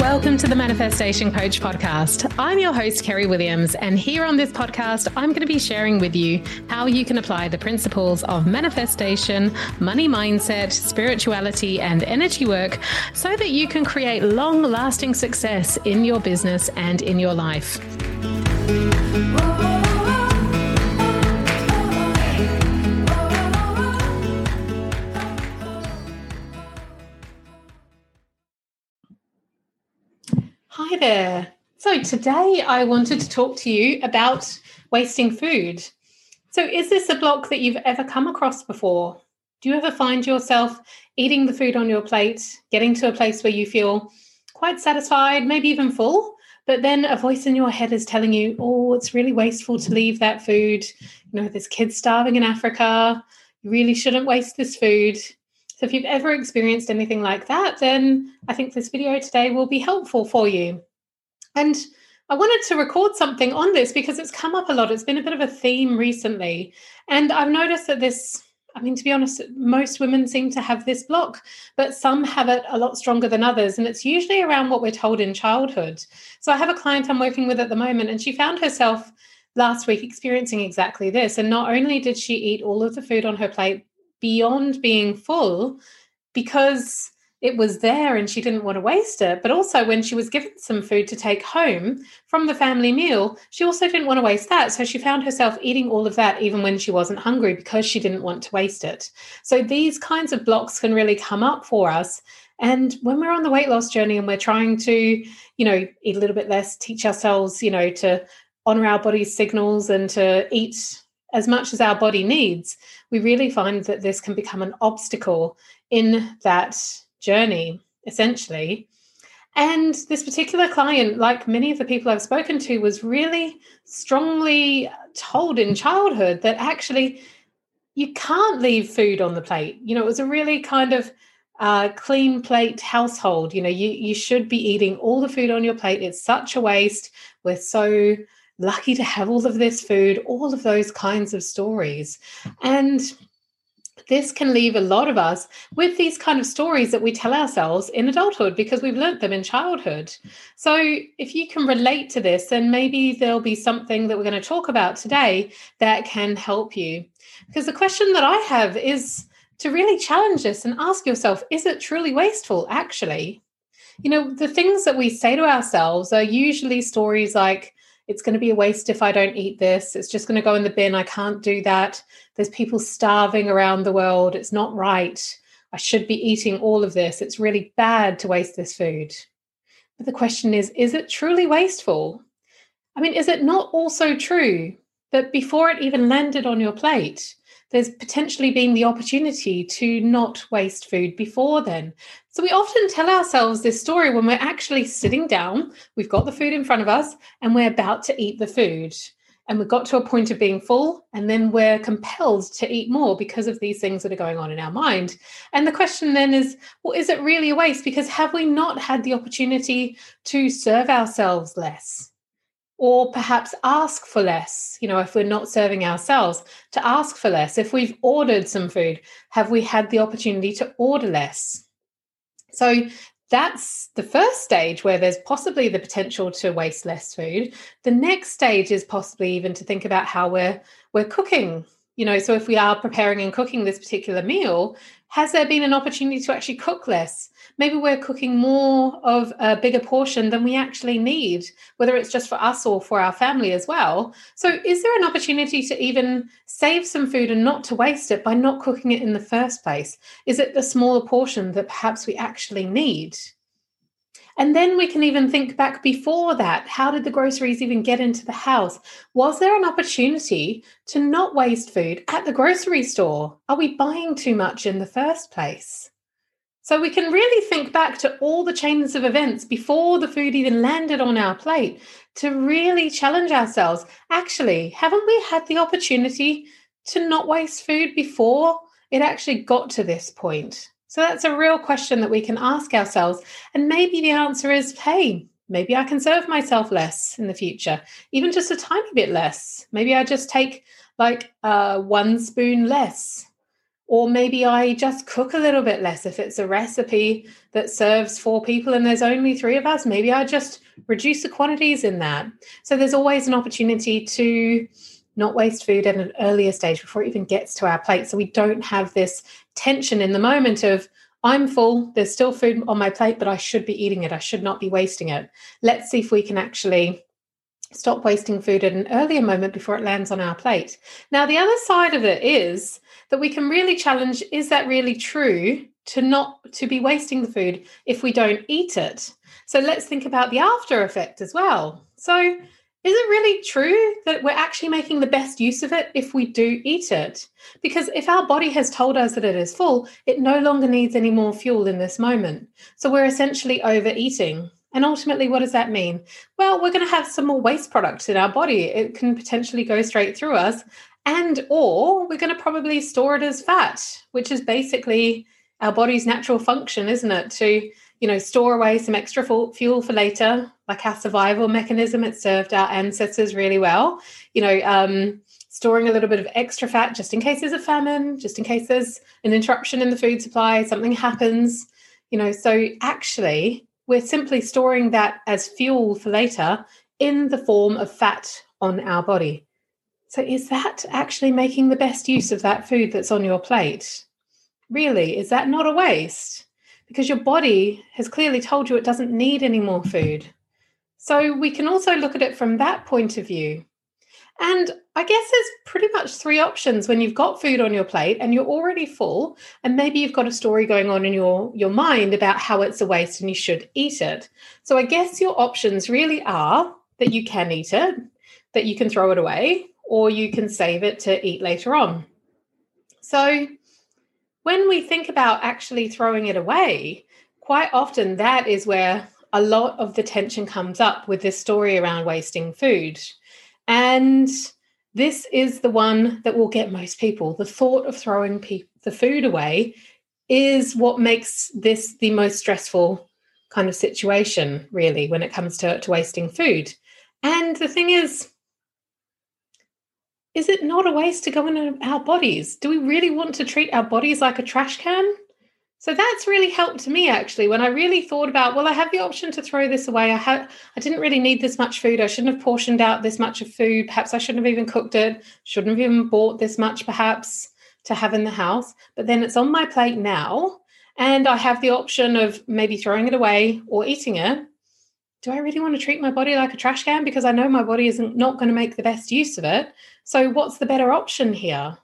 Welcome to the Manifestation Coach podcast. I'm your host, Kerry Williams, and here on this podcast, I'm going to be sharing with you how you can apply the principles of manifestation, money mindset, spirituality, and energy work so that you can create long lasting success in your business and in your life. Hi there. So, today I wanted to talk to you about wasting food. So, is this a block that you've ever come across before? Do you ever find yourself eating the food on your plate, getting to a place where you feel quite satisfied, maybe even full, but then a voice in your head is telling you, oh, it's really wasteful to leave that food. You know, there's kids starving in Africa. You really shouldn't waste this food. So if you've ever experienced anything like that, then I think this video today will be helpful for you. And I wanted to record something on this because it's come up a lot. It's been a bit of a theme recently. And I've noticed that this, I mean, to be honest, most women seem to have this block, but some have it a lot stronger than others. And it's usually around what we're told in childhood. So I have a client I'm working with at the moment, and she found herself last week experiencing exactly this. And not only did she eat all of the food on her plate beyond being full because it was there and she didn't want to waste it. But also, when she was given some food to take home from the family meal, she also didn't want to waste that. So she found herself eating all of that even when she wasn't hungry because she didn't want to waste it. So these kinds of blocks can really come up for us. And when we're on the weight loss journey and we're trying to, you know, eat a little bit less, teach ourselves, you know, to honor our body's signals and to eat as much as our body needs, we really find that this can become an obstacle in that journey, essentially. And this particular client, like many of the people I've spoken to, was really strongly told in childhood that actually you can't leave food on the plate. You know, it was a really kind of uh, clean plate household. You know, you you should be eating all the food on your plate. It's such a waste. We're so lucky to have all of this food, all of those kinds of stories. And this can leave a lot of us with these kind of stories that we tell ourselves in adulthood because we've learnt them in childhood. So, if you can relate to this, then maybe there'll be something that we're going to talk about today that can help you. Because the question that I have is to really challenge this and ask yourself is it truly wasteful, actually? You know, the things that we say to ourselves are usually stories like, it's going to be a waste if I don't eat this. It's just going to go in the bin. I can't do that. There's people starving around the world. It's not right. I should be eating all of this. It's really bad to waste this food. But the question is is it truly wasteful? I mean, is it not also true that before it even landed on your plate, there's potentially been the opportunity to not waste food before then. So we often tell ourselves this story when we're actually sitting down, we've got the food in front of us, and we're about to eat the food. And we've got to a point of being full, and then we're compelled to eat more because of these things that are going on in our mind. And the question then is well, is it really a waste? Because have we not had the opportunity to serve ourselves less? Or perhaps ask for less you know if we're not serving ourselves to ask for less. If we've ordered some food have we had the opportunity to order less? So that's the first stage where there's possibly the potential to waste less food. The next stage is possibly even to think about how we're we're cooking you know so if we are preparing and cooking this particular meal has there been an opportunity to actually cook less maybe we're cooking more of a bigger portion than we actually need, whether it's just for us or for our family as well. So, is there an opportunity to even save some food and not to waste it by not cooking it in the first place? Is it the smaller portion that perhaps we actually need? And then we can even think back before that. How did the groceries even get into the house? Was there an opportunity to not waste food at the grocery store? Are we buying too much in the first place? So we can really think back to all the chains of events before the food even landed on our plate to really challenge ourselves. Actually, haven't we had the opportunity to not waste food before it actually got to this point? So that's a real question that we can ask ourselves. And maybe the answer is hey, maybe I can serve myself less in the future, even just a tiny bit less. Maybe I just take like uh, one spoon less. Or maybe I just cook a little bit less. If it's a recipe that serves four people and there's only three of us, maybe I just reduce the quantities in that. So there's always an opportunity to not waste food at an earlier stage before it even gets to our plate. So we don't have this tension in the moment of, I'm full, there's still food on my plate, but I should be eating it. I should not be wasting it. Let's see if we can actually stop wasting food at an earlier moment before it lands on our plate. Now, the other side of it is that we can really challenge is that really true to not to be wasting the food if we don't eat it? So let's think about the after effect as well. So is it really true that we're actually making the best use of it if we do eat it? Because if our body has told us that it is full, it no longer needs any more fuel in this moment. So we're essentially overeating. And ultimately, what does that mean? Well, we're going to have some more waste product in our body. It can potentially go straight through us. And or we're going to probably store it as fat, which is basically our body's natural function, isn't it? To you know, store away some extra fuel for later, like our survival mechanism. It served our ancestors really well. You know, um, storing a little bit of extra fat just in case there's a famine, just in case there's an interruption in the food supply, something happens. You know, so actually, we're simply storing that as fuel for later in the form of fat on our body. So, is that actually making the best use of that food that's on your plate? Really, is that not a waste? Because your body has clearly told you it doesn't need any more food. So we can also look at it from that point of view. And I guess there's pretty much three options when you've got food on your plate and you're already full, and maybe you've got a story going on in your, your mind about how it's a waste and you should eat it. So I guess your options really are that you can eat it, that you can throw it away, or you can save it to eat later on. So when we think about actually throwing it away, quite often that is where a lot of the tension comes up with this story around wasting food. And this is the one that will get most people. The thought of throwing pe- the food away is what makes this the most stressful kind of situation, really, when it comes to, to wasting food. And the thing is, is it not a waste to go into our bodies? Do we really want to treat our bodies like a trash can? So that's really helped me actually when I really thought about, well, I have the option to throw this away. I had I didn't really need this much food. I shouldn't have portioned out this much of food. Perhaps I shouldn't have even cooked it. Shouldn't have even bought this much perhaps to have in the house. But then it's on my plate now and I have the option of maybe throwing it away or eating it. Do I really want to treat my body like a trash can because I know my body isn't not going to make the best use of it? So, what's the better option here?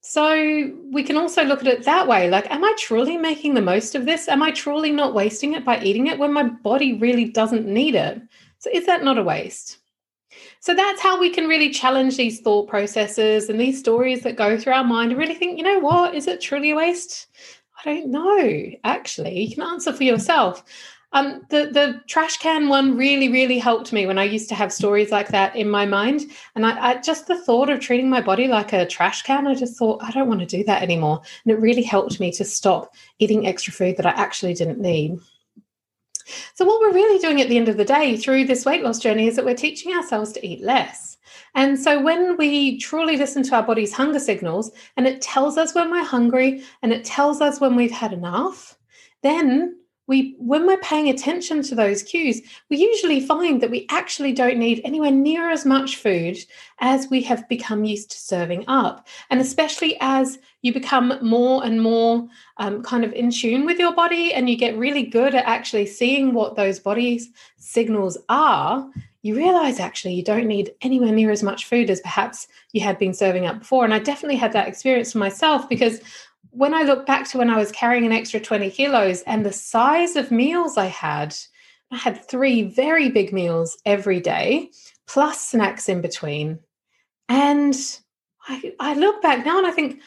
So, we can also look at it that way like, am I truly making the most of this? Am I truly not wasting it by eating it when my body really doesn't need it? So, is that not a waste? So, that's how we can really challenge these thought processes and these stories that go through our mind and really think, you know what, is it truly a waste? I don't know, actually. You can answer for yourself. Um, the the trash can one really really helped me when I used to have stories like that in my mind, and I, I, just the thought of treating my body like a trash can, I just thought I don't want to do that anymore, and it really helped me to stop eating extra food that I actually didn't need. So what we're really doing at the end of the day through this weight loss journey is that we're teaching ourselves to eat less. And so when we truly listen to our body's hunger signals, and it tells us when we're hungry, and it tells us when we've had enough, then we when we're paying attention to those cues we usually find that we actually don't need anywhere near as much food as we have become used to serving up. And especially as you become more and more um, kind of in tune with your body and you get really good at actually seeing what those body's signals are you realize actually you don't need anywhere near as much food as perhaps you had been serving up before. And i definitely had that experience for myself because when I look back to when I was carrying an extra 20 kilos and the size of meals I had, I had three very big meals every day, plus snacks in between. And I, I look back now and I think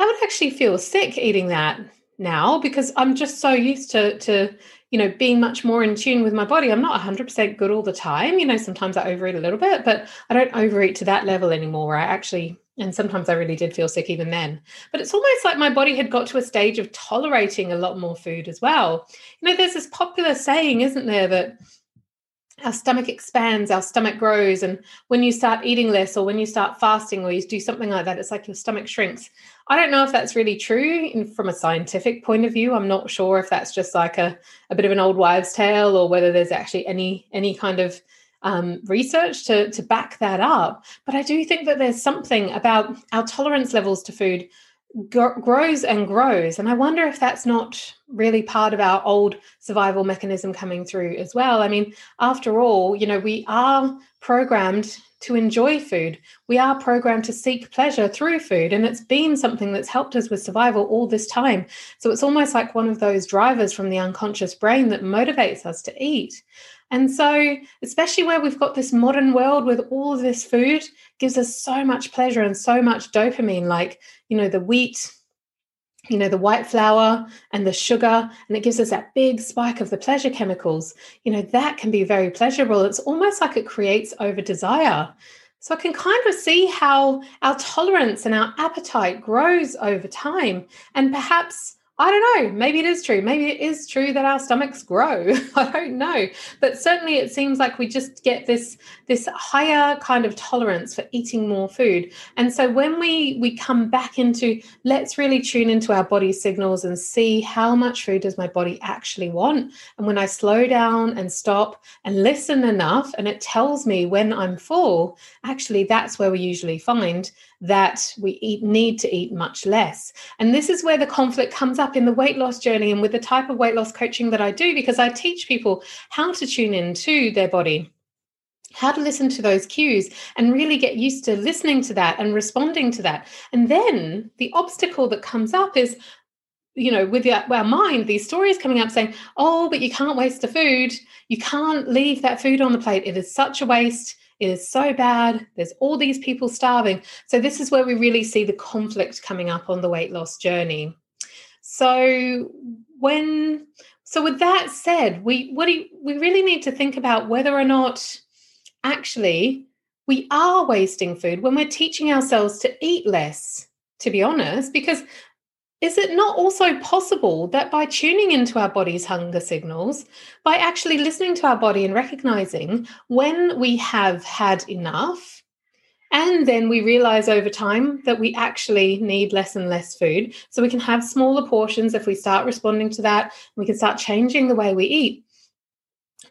I would actually feel sick eating that now because I'm just so used to, to you know, being much more in tune with my body. I'm not 100% good all the time. You know, sometimes I overeat a little bit, but I don't overeat to that level anymore where I actually and sometimes I really did feel sick even then. But it's almost like my body had got to a stage of tolerating a lot more food as well. You know, there's this popular saying, isn't there, that our stomach expands, our stomach grows. And when you start eating less or when you start fasting or you do something like that, it's like your stomach shrinks. I don't know if that's really true from a scientific point of view. I'm not sure if that's just like a, a bit of an old wives' tale or whether there's actually any any kind of um, research to, to back that up. But I do think that there's something about our tolerance levels to food grows and grows. And I wonder if that's not really part of our old survival mechanism coming through as well. I mean, after all, you know, we are programmed to enjoy food. We are programmed to seek pleasure through food. And it's been something that's helped us with survival all this time. So it's almost like one of those drivers from the unconscious brain that motivates us to eat. And so, especially where we've got this modern world with all of this food, gives us so much pleasure and so much dopamine, like, you know, the wheat, you know, the white flour and the sugar, and it gives us that big spike of the pleasure chemicals. You know, that can be very pleasurable. It's almost like it creates over desire. So I can kind of see how our tolerance and our appetite grows over time. And perhaps I don't know. Maybe it is true. Maybe it is true that our stomachs grow. I don't know. But certainly it seems like we just get this this higher kind of tolerance for eating more food. And so when we we come back into let's really tune into our body signals and see how much food does my body actually want. And when I slow down and stop and listen enough and it tells me when I'm full, actually that's where we usually find that we eat, need to eat much less. And this is where the conflict comes up in the weight loss journey and with the type of weight loss coaching that I do, because I teach people how to tune into their body how to listen to those cues and really get used to listening to that and responding to that. And then the obstacle that comes up is, you know, with our mind, these stories coming up saying, oh, but you can't waste the food. You can't leave that food on the plate. It is such a waste. It is so bad. There's all these people starving. So, this is where we really see the conflict coming up on the weight loss journey. So, when so with that said, we what do you, we really need to think about whether or not actually we are wasting food when we're teaching ourselves to eat less, to be honest, because is it not also possible that by tuning into our body's hunger signals, by actually listening to our body and recognizing when we have had enough, and then we realize over time that we actually need less and less food. So we can have smaller portions if we start responding to that. We can start changing the way we eat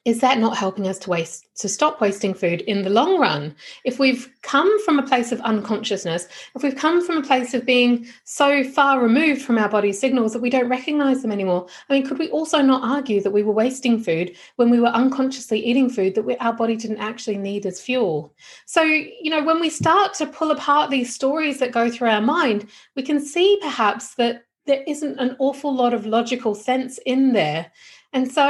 is that not helping us to waste to stop wasting food in the long run? If we've come from a place of unconsciousness if we've come from a place of being so far removed from our body's signals that we don't recognize them anymore i mean could we also not argue that we were wasting food when we were unconsciously eating food that we, our body didn't actually need as fuel? So you know when we start to pull apart these stories that go through our mind we can see perhaps that there isn't an awful lot of logical sense in there and so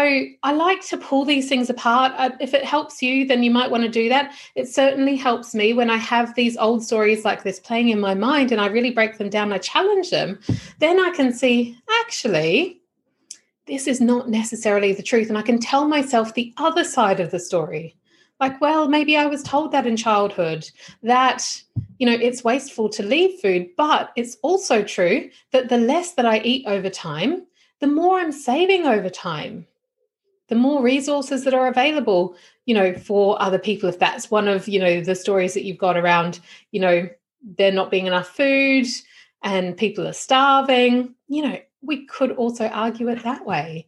I like to pull these things apart. Uh, if it helps you, then you might want to do that. It certainly helps me when I have these old stories like this playing in my mind and I really break them down, I challenge them. Then I can see, actually, this is not necessarily the truth. And I can tell myself the other side of the story. Like, well, maybe I was told that in childhood that, you know, it's wasteful to leave food, but it's also true that the less that I eat over time, the more I'm saving over time, the more resources that are available, you know, for other people. If that's one of, you know, the stories that you've got around, you know, there not being enough food and people are starving, you know, we could also argue it that way.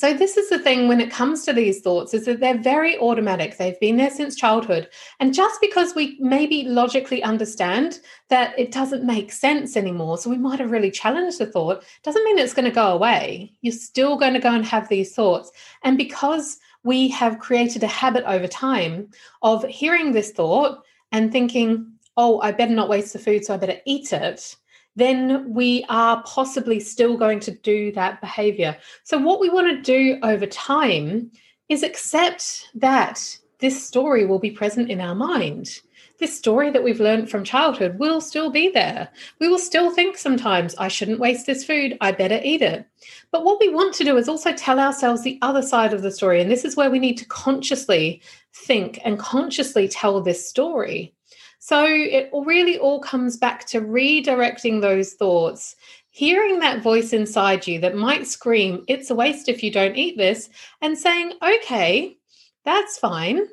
So this is the thing when it comes to these thoughts is that they're very automatic. They've been there since childhood. And just because we maybe logically understand that it doesn't make sense anymore, so we might have really challenged the thought, doesn't mean it's going to go away. You're still going to go and have these thoughts. And because we have created a habit over time of hearing this thought and thinking, oh, I better not waste the food, so I better eat it then we are possibly still going to do that behavior. So, what we want to do over time is accept that this story will be present in our mind. This story that we've learned from childhood will still be there. We will still think sometimes, I shouldn't waste this food, I better eat it. But what we want to do is also tell ourselves the other side of the story. And this is where we need to consciously think and consciously tell this story. So it really all comes back to redirecting those thoughts, hearing that voice inside you that might scream, It's a waste if you don't eat this, and saying, Okay, that's fine.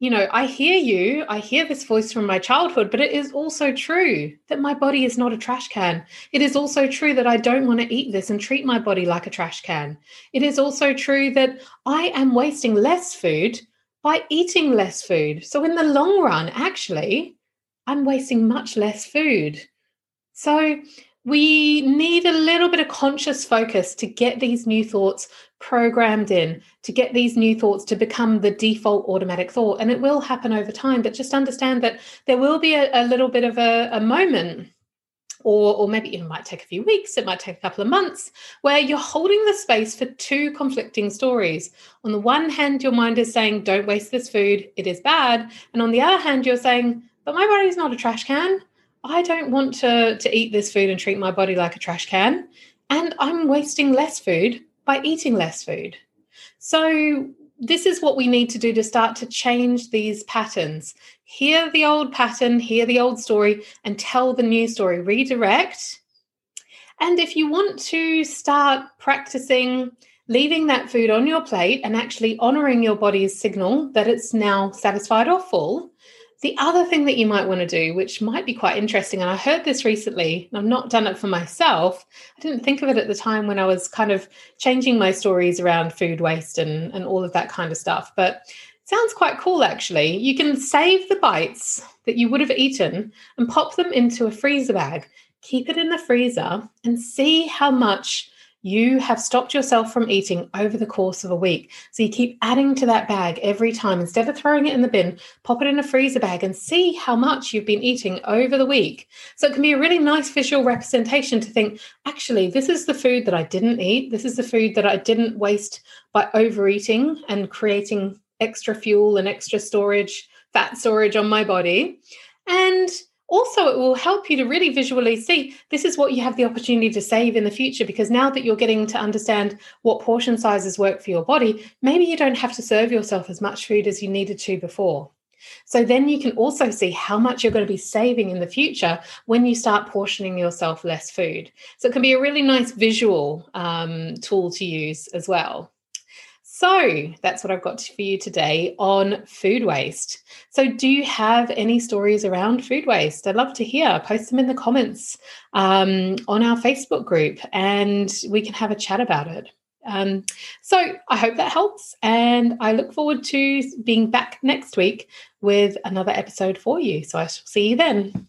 You know, I hear you. I hear this voice from my childhood, but it is also true that my body is not a trash can. It is also true that I don't want to eat this and treat my body like a trash can. It is also true that I am wasting less food by eating less food. So, in the long run, actually, I'm wasting much less food. So, we need a little bit of conscious focus to get these new thoughts programmed in, to get these new thoughts to become the default automatic thought. And it will happen over time, but just understand that there will be a, a little bit of a, a moment or, or maybe it might take a few weeks, it might take a couple of months, where you're holding the space for two conflicting stories. On the one hand, your mind is saying, Don't waste this food, it is bad. And on the other hand, you're saying, But my body is not a trash can. I don't want to, to eat this food and treat my body like a trash can. And I'm wasting less food by eating less food. So, this is what we need to do to start to change these patterns. Hear the old pattern, hear the old story, and tell the new story. Redirect. And if you want to start practicing leaving that food on your plate and actually honoring your body's signal that it's now satisfied or full, the other thing that you might want to do, which might be quite interesting, and I heard this recently, I've not done it for myself. I didn't think of it at the time when I was kind of changing my stories around food waste and, and all of that kind of stuff. But sounds quite cool actually. You can save the bites that you would have eaten and pop them into a freezer bag. Keep it in the freezer and see how much you have stopped yourself from eating over the course of a week. So you keep adding to that bag every time. Instead of throwing it in the bin, pop it in a freezer bag and see how much you've been eating over the week. So it can be a really nice visual representation to think, actually, this is the food that I didn't eat. This is the food that I didn't waste by overeating and creating extra fuel and extra storage, fat storage on my body. And also it will help you to really visually see this is what you have the opportunity to save in the future because now that you're getting to understand what portion sizes work for your body maybe you don't have to serve yourself as much food as you needed to before. So then you can also see how much you're going to be saving in the future when you start portioning yourself less food. So it can be a really nice visual um, tool to use as well so that's what I've got for you today on food waste. So, do you have any stories around food waste? I'd love to hear. Post them in the comments um, on our Facebook group and we can have a chat about it. Um, so, I hope that helps. And I look forward to being back next week with another episode for you. So, I shall see you then.